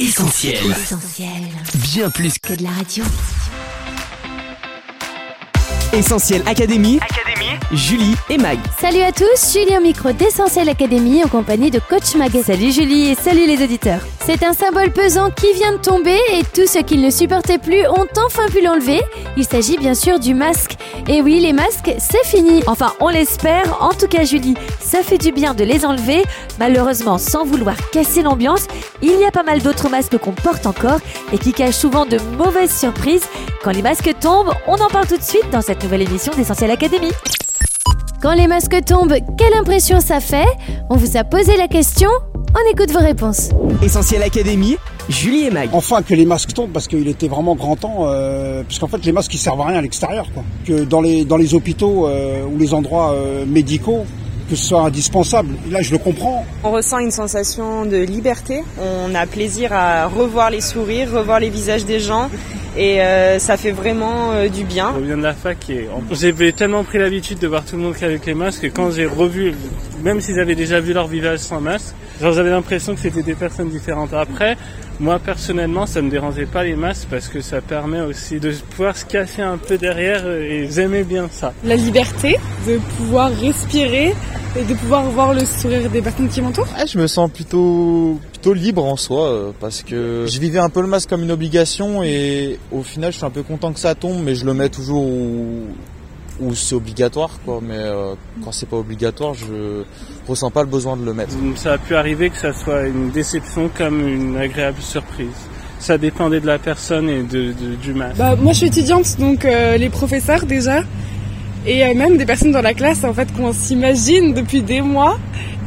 Essentiel. Essentiel. Bien plus Que de la radio. Essentiel Académie. Julie et Mag. Salut à tous, Julie au micro d'Essentiel Academy en compagnie de Coach Mag. Salut Julie et salut les auditeurs. C'est un symbole pesant qui vient de tomber et tous ceux qui ne le supportaient plus ont enfin pu l'enlever. Il s'agit bien sûr du masque. Et oui, les masques, c'est fini. Enfin, on l'espère. En tout cas, Julie, ça fait du bien de les enlever. Malheureusement, sans vouloir casser l'ambiance, il y a pas mal d'autres masques qu'on porte encore et qui cachent souvent de mauvaises surprises. Quand les masques tombent, on en parle tout de suite dans cette nouvelle émission d'Essentiel Academy. Quand les masques tombent, quelle impression ça fait On vous a posé la question, on écoute vos réponses. Essentiel Académie. Julie et Mag. Enfin que les masques tombent parce qu'il était vraiment grand temps, euh, parce qu'en fait les masques ils servent à rien à l'extérieur. Quoi. Que dans les, dans les hôpitaux euh, ou les endroits euh, médicaux, que ce soit indispensable. Et là je le comprends. On ressent une sensation de liberté. On a plaisir à revoir les sourires, revoir les visages des gens. Et euh, ça fait vraiment euh, du bien. Je viens de la fac et j'avais tellement pris l'habitude de voir tout le monde avec les masques que quand j'ai revu, même s'ils avaient déjà vu leur visage sans masque, genre j'avais l'impression que c'était des personnes différentes. Après, moi personnellement, ça me dérangeait pas les masques parce que ça permet aussi de pouvoir se cacher un peu derrière et j'aimais bien ça. la liberté de pouvoir respirer et de pouvoir voir le sourire des personnes qui m'entourent. Ah, je me sens plutôt plutôt libre en soi euh, parce que je vivais un peu le masque comme une obligation et au final je suis un peu content que ça tombe mais je le mets toujours où, où c'est obligatoire quoi mais euh, quand c'est pas obligatoire je ressens pas le besoin de le mettre. Ça a pu arriver que ça soit une déception comme une agréable surprise. Ça dépendait de la personne et de, de- du masque. Bah, moi je suis étudiante, donc euh, les professeurs déjà, et euh, même des personnes dans la classe en fait qu'on s'imagine depuis des mois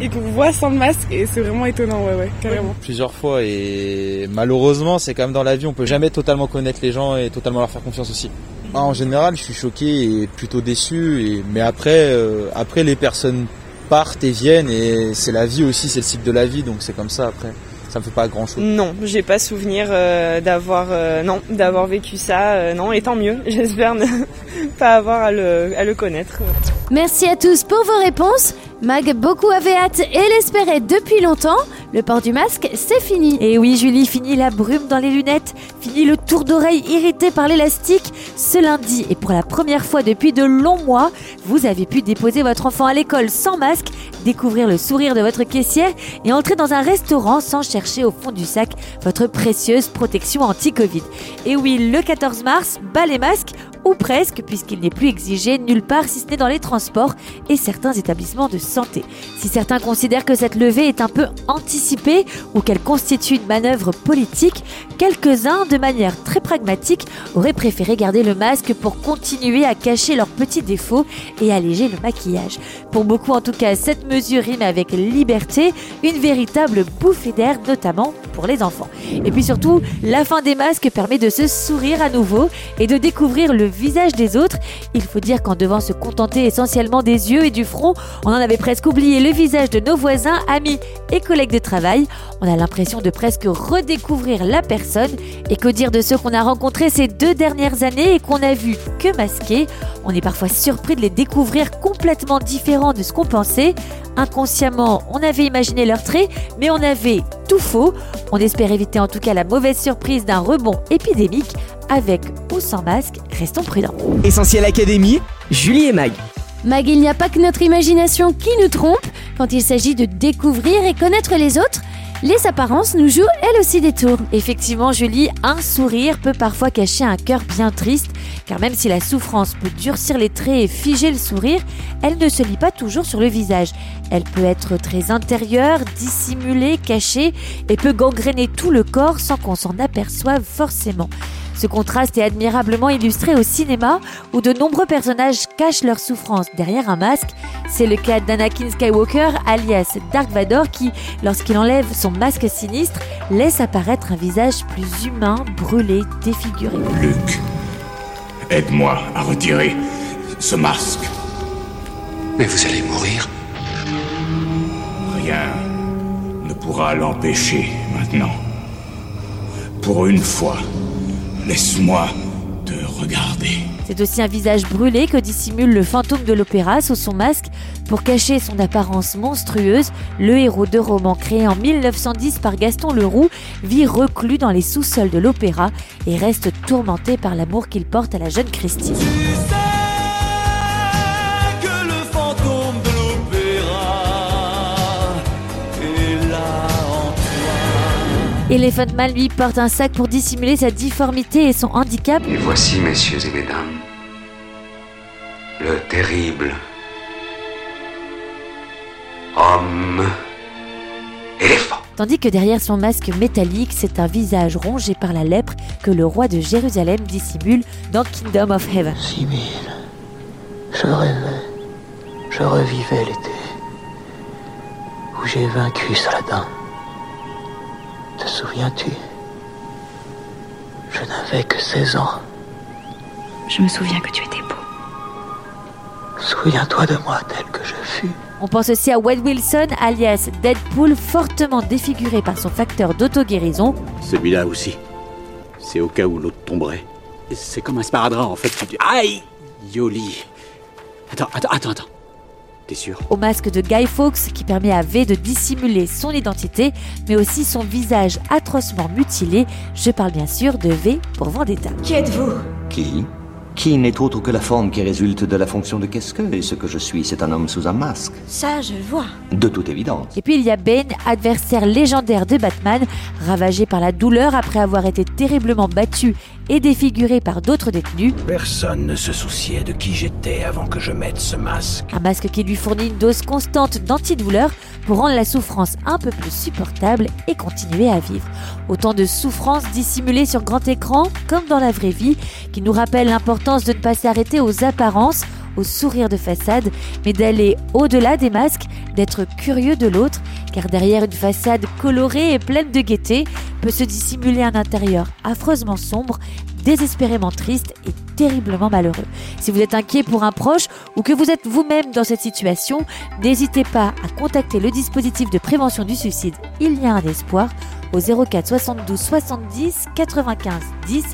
et qu'on voit sans le masque et c'est vraiment étonnant, ouais ouais, carrément. Plusieurs fois et malheureusement c'est quand même dans la vie on peut jamais totalement connaître les gens et totalement leur faire confiance aussi. Ah, en général je suis choqué et plutôt déçu et mais après euh, après les personnes partent et viennent et c'est la vie aussi c'est le cycle de la vie donc c'est comme ça après ça me fait pas grand chose. Non, j'ai pas souvenir euh, d'avoir euh, non d'avoir vécu ça. euh, non, et tant mieux. J'espère ne pas avoir à le, à le connaître. Merci à tous pour vos réponses. Mag, beaucoup avaient hâte et l'espéraient depuis longtemps. Le port du masque, c'est fini. Et oui, Julie, fini la brume dans les lunettes, fini le tour d'oreille irrité par l'élastique. Ce lundi, et pour la première fois depuis de longs mois, vous avez pu déposer votre enfant à l'école sans masque, découvrir le sourire de votre caissière et entrer dans un restaurant sans chercher au fond du sac votre précieuse protection anti-Covid. Et oui, le 14 mars, bas les masques, ou presque, puisqu'il n'est plus exigé nulle part si ce n'est dans les transports et certains établissements de santé. Si certains considèrent que cette levée est un peu anticipée ou qu'elle constitue une manœuvre politique, quelques-uns, de manière très pragmatique, auraient préféré garder le masque pour continuer à cacher leurs petits défauts et alléger le maquillage. Pour beaucoup, en tout cas, cette mesure rime avec liberté, une véritable bouffée d'air, notamment pour les enfants. Et puis surtout, la fin des masques permet de se sourire à nouveau et de découvrir le visage des autres. Il faut dire qu'en devant se contenter essentiellement des yeux et du front, on en avait presque oublié le visage de nos voisins, amis et collègues de travail. On a l'impression de presque redécouvrir la personne. Et que dire de ceux qu'on a rencontrés ces deux dernières années et qu'on a vu que masqués? On est parfois surpris de les découvrir complètement différents de ce qu'on pensait. Inconsciemment, on avait imaginé leurs traits, mais on avait tout faux. On espère éviter en tout cas la mauvaise surprise d'un rebond épidémique. Avec ou sans masque, restons prudents. Essentiel Académie. Julie et Mag. Mag, il n'y a pas que notre imagination qui nous trompe quand il s'agit de découvrir et connaître les autres. Les apparences nous jouent elles aussi des tours. Effectivement, Julie, un sourire peut parfois cacher un cœur bien triste, car même si la souffrance peut durcir les traits et figer le sourire, elle ne se lit pas toujours sur le visage. Elle peut être très intérieure, dissimulée, cachée, et peut gangréner tout le corps sans qu'on s'en aperçoive forcément. Ce contraste est admirablement illustré au cinéma où de nombreux personnages cachent leur souffrance derrière un masque. C'est le cas d'Anakin Skywalker alias Dark Vador qui, lorsqu'il enlève son masque sinistre, laisse apparaître un visage plus humain, brûlé, défiguré. Luc, aide-moi à retirer ce masque. Mais vous allez mourir. Rien ne pourra l'empêcher maintenant. Pour une fois, laisse-moi te regarder. C'est aussi un visage brûlé que dissimule le fantôme de l'opéra sous son masque. Pour cacher son apparence monstrueuse, le héros de roman créé en 1910 par Gaston Leroux vit reclus dans les sous-sols de l'opéra et reste tourmenté par l'amour qu'il porte à la jeune Christine. Elephant Man lui porte un sac pour dissimuler sa difformité et son handicap. Et voici, messieurs et mesdames, le terrible homme éléphant. Tandis que derrière son masque métallique, c'est un visage rongé par la lèpre que le roi de Jérusalem dissimule dans Kingdom of Heaven. Sibyl, je rêvais, je revivais l'été où j'ai vaincu Saladin. Souviens-tu? Je n'avais que 16 ans. Je me souviens que tu étais beau. Souviens-toi de moi tel que je fus. On pense aussi à Wade Wilson, alias Deadpool, fortement défiguré par son facteur d'auto-guérison. Celui-là aussi. C'est au cas où l'autre tomberait. C'est comme un sparadrap en fait. Aïe Yoli Attends, attends, attends, attends au masque de Guy Fawkes qui permet à V de dissimuler son identité, mais aussi son visage atrocement mutilé. Je parle bien sûr de V pour Vendetta. Qui êtes-vous? Qui? Qui n'est autre que la forme qui résulte de la fonction de qu'est-ce que Et ce que je suis, c'est un homme sous un masque. Ça, je vois. De toute évidence. Et puis il y a Bane, adversaire légendaire de Batman, ravagé par la douleur après avoir été terriblement battu et défiguré par d'autres détenus. Personne ne se souciait de qui j'étais avant que je mette ce masque. Un masque qui lui fournit une dose constante d'antidouleur pour rendre la souffrance un peu plus supportable et continuer à vivre. Autant de souffrances dissimulées sur grand écran, comme dans la vraie vie, qui nous rappellent de ne pas s'arrêter aux apparences, aux sourires de façade, mais d'aller au-delà des masques, d'être curieux de l'autre, car derrière une façade colorée et pleine de gaieté peut se dissimuler un intérieur affreusement sombre, désespérément triste et terriblement malheureux. Si vous êtes inquiet pour un proche ou que vous êtes vous-même dans cette situation, n'hésitez pas à contacter le dispositif de prévention du suicide Il y a un espoir au 04 72 70 95 10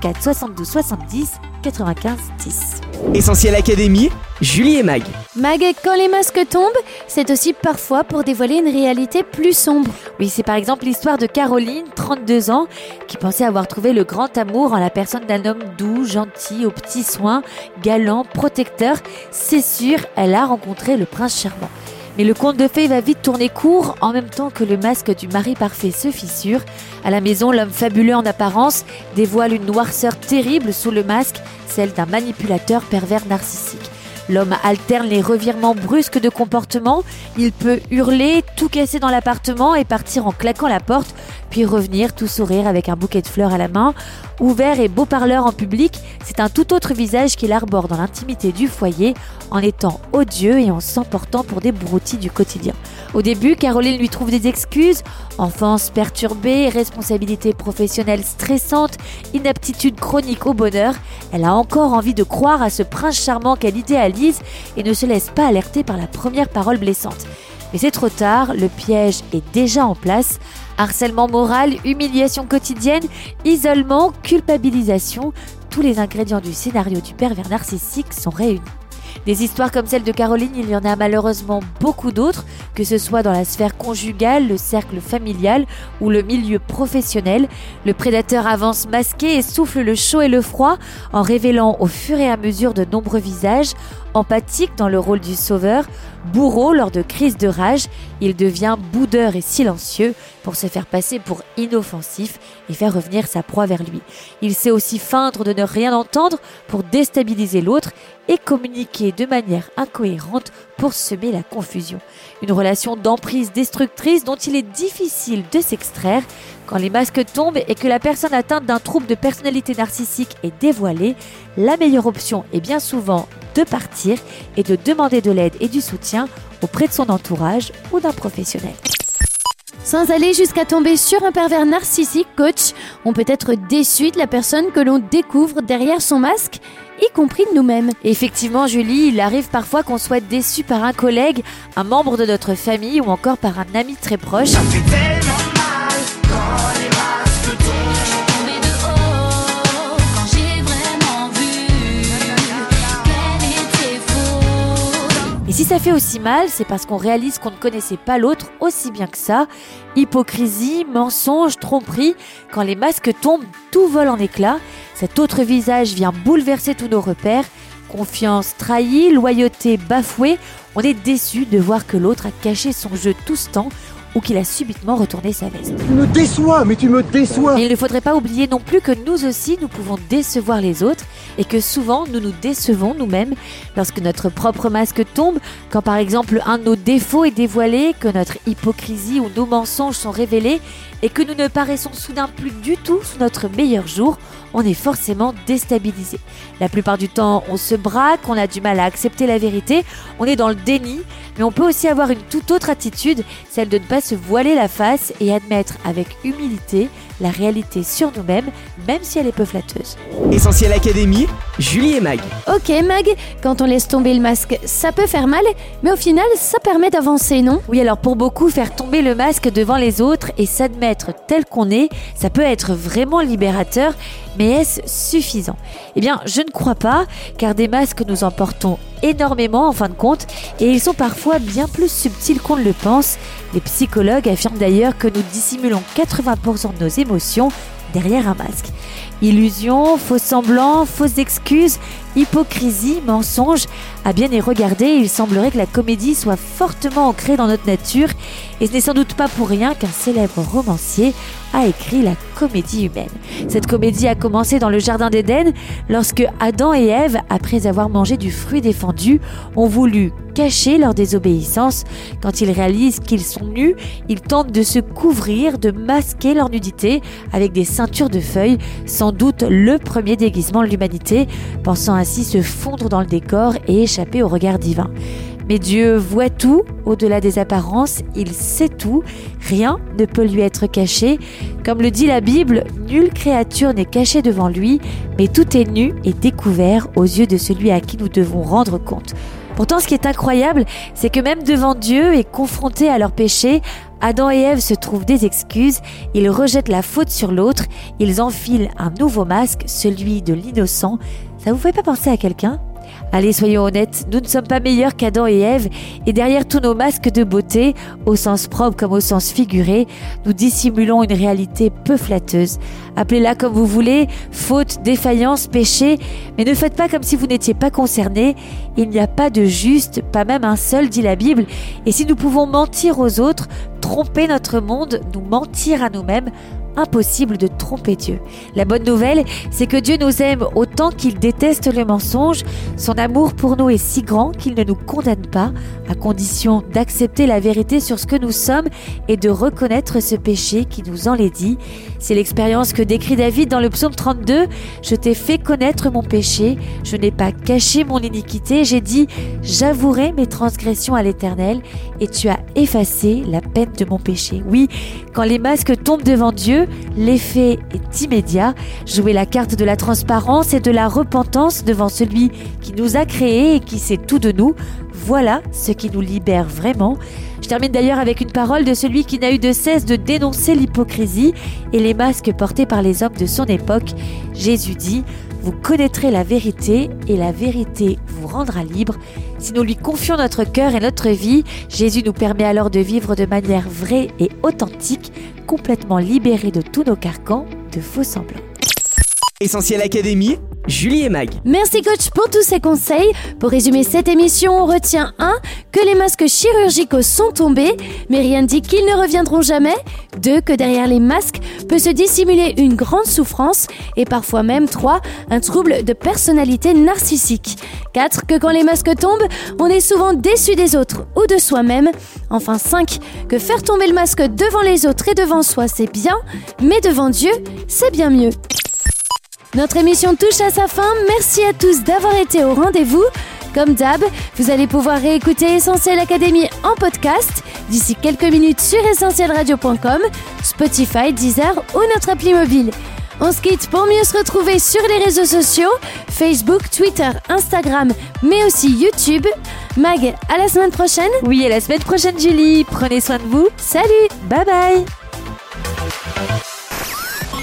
04 72 70 95 10. Essentiel Académie, Julie et Mag. Mag, quand les masques tombent, c'est aussi parfois pour dévoiler une réalité plus sombre. Oui, c'est par exemple l'histoire de Caroline, 32 ans, qui pensait avoir trouvé le grand amour en la personne d'un homme doux, gentil, aux petits soins, galant, protecteur. C'est sûr, elle a rencontré le prince charmant. Mais le conte de fées va vite tourner court en même temps que le masque du mari parfait se fissure. À la maison, l'homme fabuleux en apparence dévoile une noirceur terrible sous le masque, celle d'un manipulateur pervers narcissique. L'homme alterne les revirements brusques de comportement. Il peut hurler, tout casser dans l'appartement et partir en claquant la porte, puis revenir tout sourire avec un bouquet de fleurs à la main. Ouvert et beau parleur en public, c'est un tout autre visage qu'il arbore dans l'intimité du foyer, en étant odieux et en s'emportant pour des broutilles du quotidien. Au début, Caroline lui trouve des excuses, enfance perturbée, responsabilité professionnelle stressante, inaptitude chronique au bonheur. Elle a encore envie de croire à ce prince charmant qu'elle idéalise et ne se laisse pas alerter par la première parole blessante. Mais c'est trop tard, le piège est déjà en place. Harcèlement moral, humiliation quotidienne, isolement, culpabilisation, tous les ingrédients du scénario du pervers narcissique sont réunis. Des histoires comme celle de Caroline, il y en a malheureusement beaucoup d'autres, que ce soit dans la sphère conjugale, le cercle familial ou le milieu professionnel. Le prédateur avance masqué et souffle le chaud et le froid en révélant au fur et à mesure de nombreux visages, empathique dans le rôle du sauveur, bourreau lors de crises de rage, il devient boudeur et silencieux pour se faire passer pour inoffensif et faire revenir sa proie vers lui. Il sait aussi feindre de ne rien entendre pour déstabiliser l'autre et communiquer de manière incohérente pour semer la confusion. Une relation d'emprise destructrice dont il est difficile de s'extraire quand les masques tombent et que la personne atteinte d'un trouble de personnalité narcissique est dévoilée, la meilleure option est bien souvent de partir et de demander de l'aide et du soutien auprès de son entourage ou d'un professionnel. Sans aller jusqu'à tomber sur un pervers narcissique, coach, on peut être déçu de la personne que l'on découvre derrière son masque, y compris de nous-mêmes. Effectivement, Julie, il arrive parfois qu'on soit déçu par un collègue, un membre de notre famille ou encore par un ami très proche. Si ça fait aussi mal, c'est parce qu'on réalise qu'on ne connaissait pas l'autre aussi bien que ça. Hypocrisie, mensonge, tromperie, quand les masques tombent, tout vole en éclats. Cet autre visage vient bouleverser tous nos repères. Confiance trahie, loyauté bafouée, on est déçu de voir que l'autre a caché son jeu tout ce temps ou qu'il a subitement retourné sa veste. Tu me déçois, mais tu me déçois Et il ne faudrait pas oublier non plus que nous aussi, nous pouvons décevoir les autres et que souvent nous nous décevons nous-mêmes lorsque notre propre masque tombe, quand par exemple un de nos défauts est dévoilé, que notre hypocrisie ou nos mensonges sont révélés et que nous ne paraissons soudain plus du tout sous notre meilleur jour, on est forcément déstabilisé. La plupart du temps, on se braque, on a du mal à accepter la vérité, on est dans le déni, mais on peut aussi avoir une toute autre attitude, celle de ne pas se voiler la face et admettre avec humilité la réalité sur nous-mêmes, même si elle est peu flatteuse. Essentiel Académie, Julie et Mag. Ok Mag, quand on laisse tomber le masque, ça peut faire mal, mais au final, ça permet d'avancer, non? Oui, alors pour beaucoup, faire tomber le masque devant les autres et s'admettre tel qu'on est, ça peut être vraiment libérateur, mais est-ce suffisant? Eh bien, je ne crois pas, car des masques nous en portons énormément en fin de compte, et ils sont parfois bien plus subtils qu'on ne le pense. Les psychologues affirment d'ailleurs que nous dissimulons 80% de nos émotions derrière un masque. Illusions, faux semblants, fausses excuses, hypocrisie, mensonges, à bien y regarder, il semblerait que la comédie soit fortement ancrée dans notre nature, et ce n'est sans doute pas pour rien qu'un célèbre romancier a écrit la comédie humaine. Cette comédie a commencé dans le Jardin d'Éden, lorsque Adam et Ève, après avoir mangé du fruit défendu, ont voulu cacher leur désobéissance. Quand ils réalisent qu'ils sont nus, ils tentent de se couvrir, de masquer leur nudité avec des ceintures de feuilles, sans doute le premier déguisement de l'humanité, pensant ainsi se fondre dans le décor et échapper au regard divin. Mais Dieu voit tout, au-delà des apparences, il sait tout, rien ne peut lui être caché. Comme le dit la Bible, nulle créature n'est cachée devant lui, mais tout est nu et découvert aux yeux de celui à qui nous devons rendre compte. Pourtant, ce qui est incroyable, c'est que même devant Dieu et confrontés à leur péché, Adam et Ève se trouvent des excuses, ils rejettent la faute sur l'autre, ils enfilent un nouveau masque, celui de l'innocent. Ça vous fait pas penser à quelqu'un Allez, soyons honnêtes, nous ne sommes pas meilleurs qu'Adam et Ève, et derrière tous nos masques de beauté, au sens propre comme au sens figuré, nous dissimulons une réalité peu flatteuse. Appelez-la comme vous voulez, faute, défaillance, péché, mais ne faites pas comme si vous n'étiez pas concerné. Il n'y a pas de juste, pas même un seul, dit la Bible, et si nous pouvons mentir aux autres, tromper notre monde, nous mentir à nous-mêmes, impossible de tromper Dieu. La bonne nouvelle, c'est que Dieu nous aime autant qu'il déteste le mensonge. Son amour pour nous est si grand qu'il ne nous condamne pas, à condition d'accepter la vérité sur ce que nous sommes et de reconnaître ce péché qui nous enlaidit. C'est l'expérience que décrit David dans le psaume 32. Je t'ai fait connaître mon péché, je n'ai pas caché mon iniquité, j'ai dit, j'avouerai mes transgressions à l'Éternel et tu as effacé la peine de mon péché. Oui, quand les masques tombent devant Dieu, l'effet est immédiat. Jouer la carte de la transparence et de la repentance devant celui qui nous a créés et qui sait tout de nous, voilà ce qui nous libère vraiment. Je termine d'ailleurs avec une parole de celui qui n'a eu de cesse de dénoncer l'hypocrisie et les masques portés par les hommes de son époque. Jésus dit, vous connaîtrez la vérité et la vérité vous rendra libre. Si nous lui confions notre cœur et notre vie, Jésus nous permet alors de vivre de manière vraie et authentique, complètement libérés de tous nos carcans de faux semblants. Essentiel Académie, Julie et Mag. Merci coach pour tous ces conseils. Pour résumer cette émission, on retient 1. Que les masques chirurgicaux sont tombés, mais rien ne dit qu'ils ne reviendront jamais. 2. Que derrière les masques peut se dissimuler une grande souffrance et parfois même 3. Un trouble de personnalité narcissique. 4. Que quand les masques tombent, on est souvent déçu des autres ou de soi-même. Enfin 5. Que faire tomber le masque devant les autres et devant soi, c'est bien, mais devant Dieu, c'est bien mieux. Notre émission touche à sa fin. Merci à tous d'avoir été au rendez-vous. Comme d'hab, vous allez pouvoir réécouter Essentiel Académie en podcast d'ici quelques minutes sur essentielradio.com, Spotify, Deezer ou notre appli mobile. On se quitte pour mieux se retrouver sur les réseaux sociaux, Facebook, Twitter, Instagram, mais aussi YouTube. Mag, à la semaine prochaine. Oui, à la semaine prochaine Julie. Prenez soin de vous. Salut. Bye bye.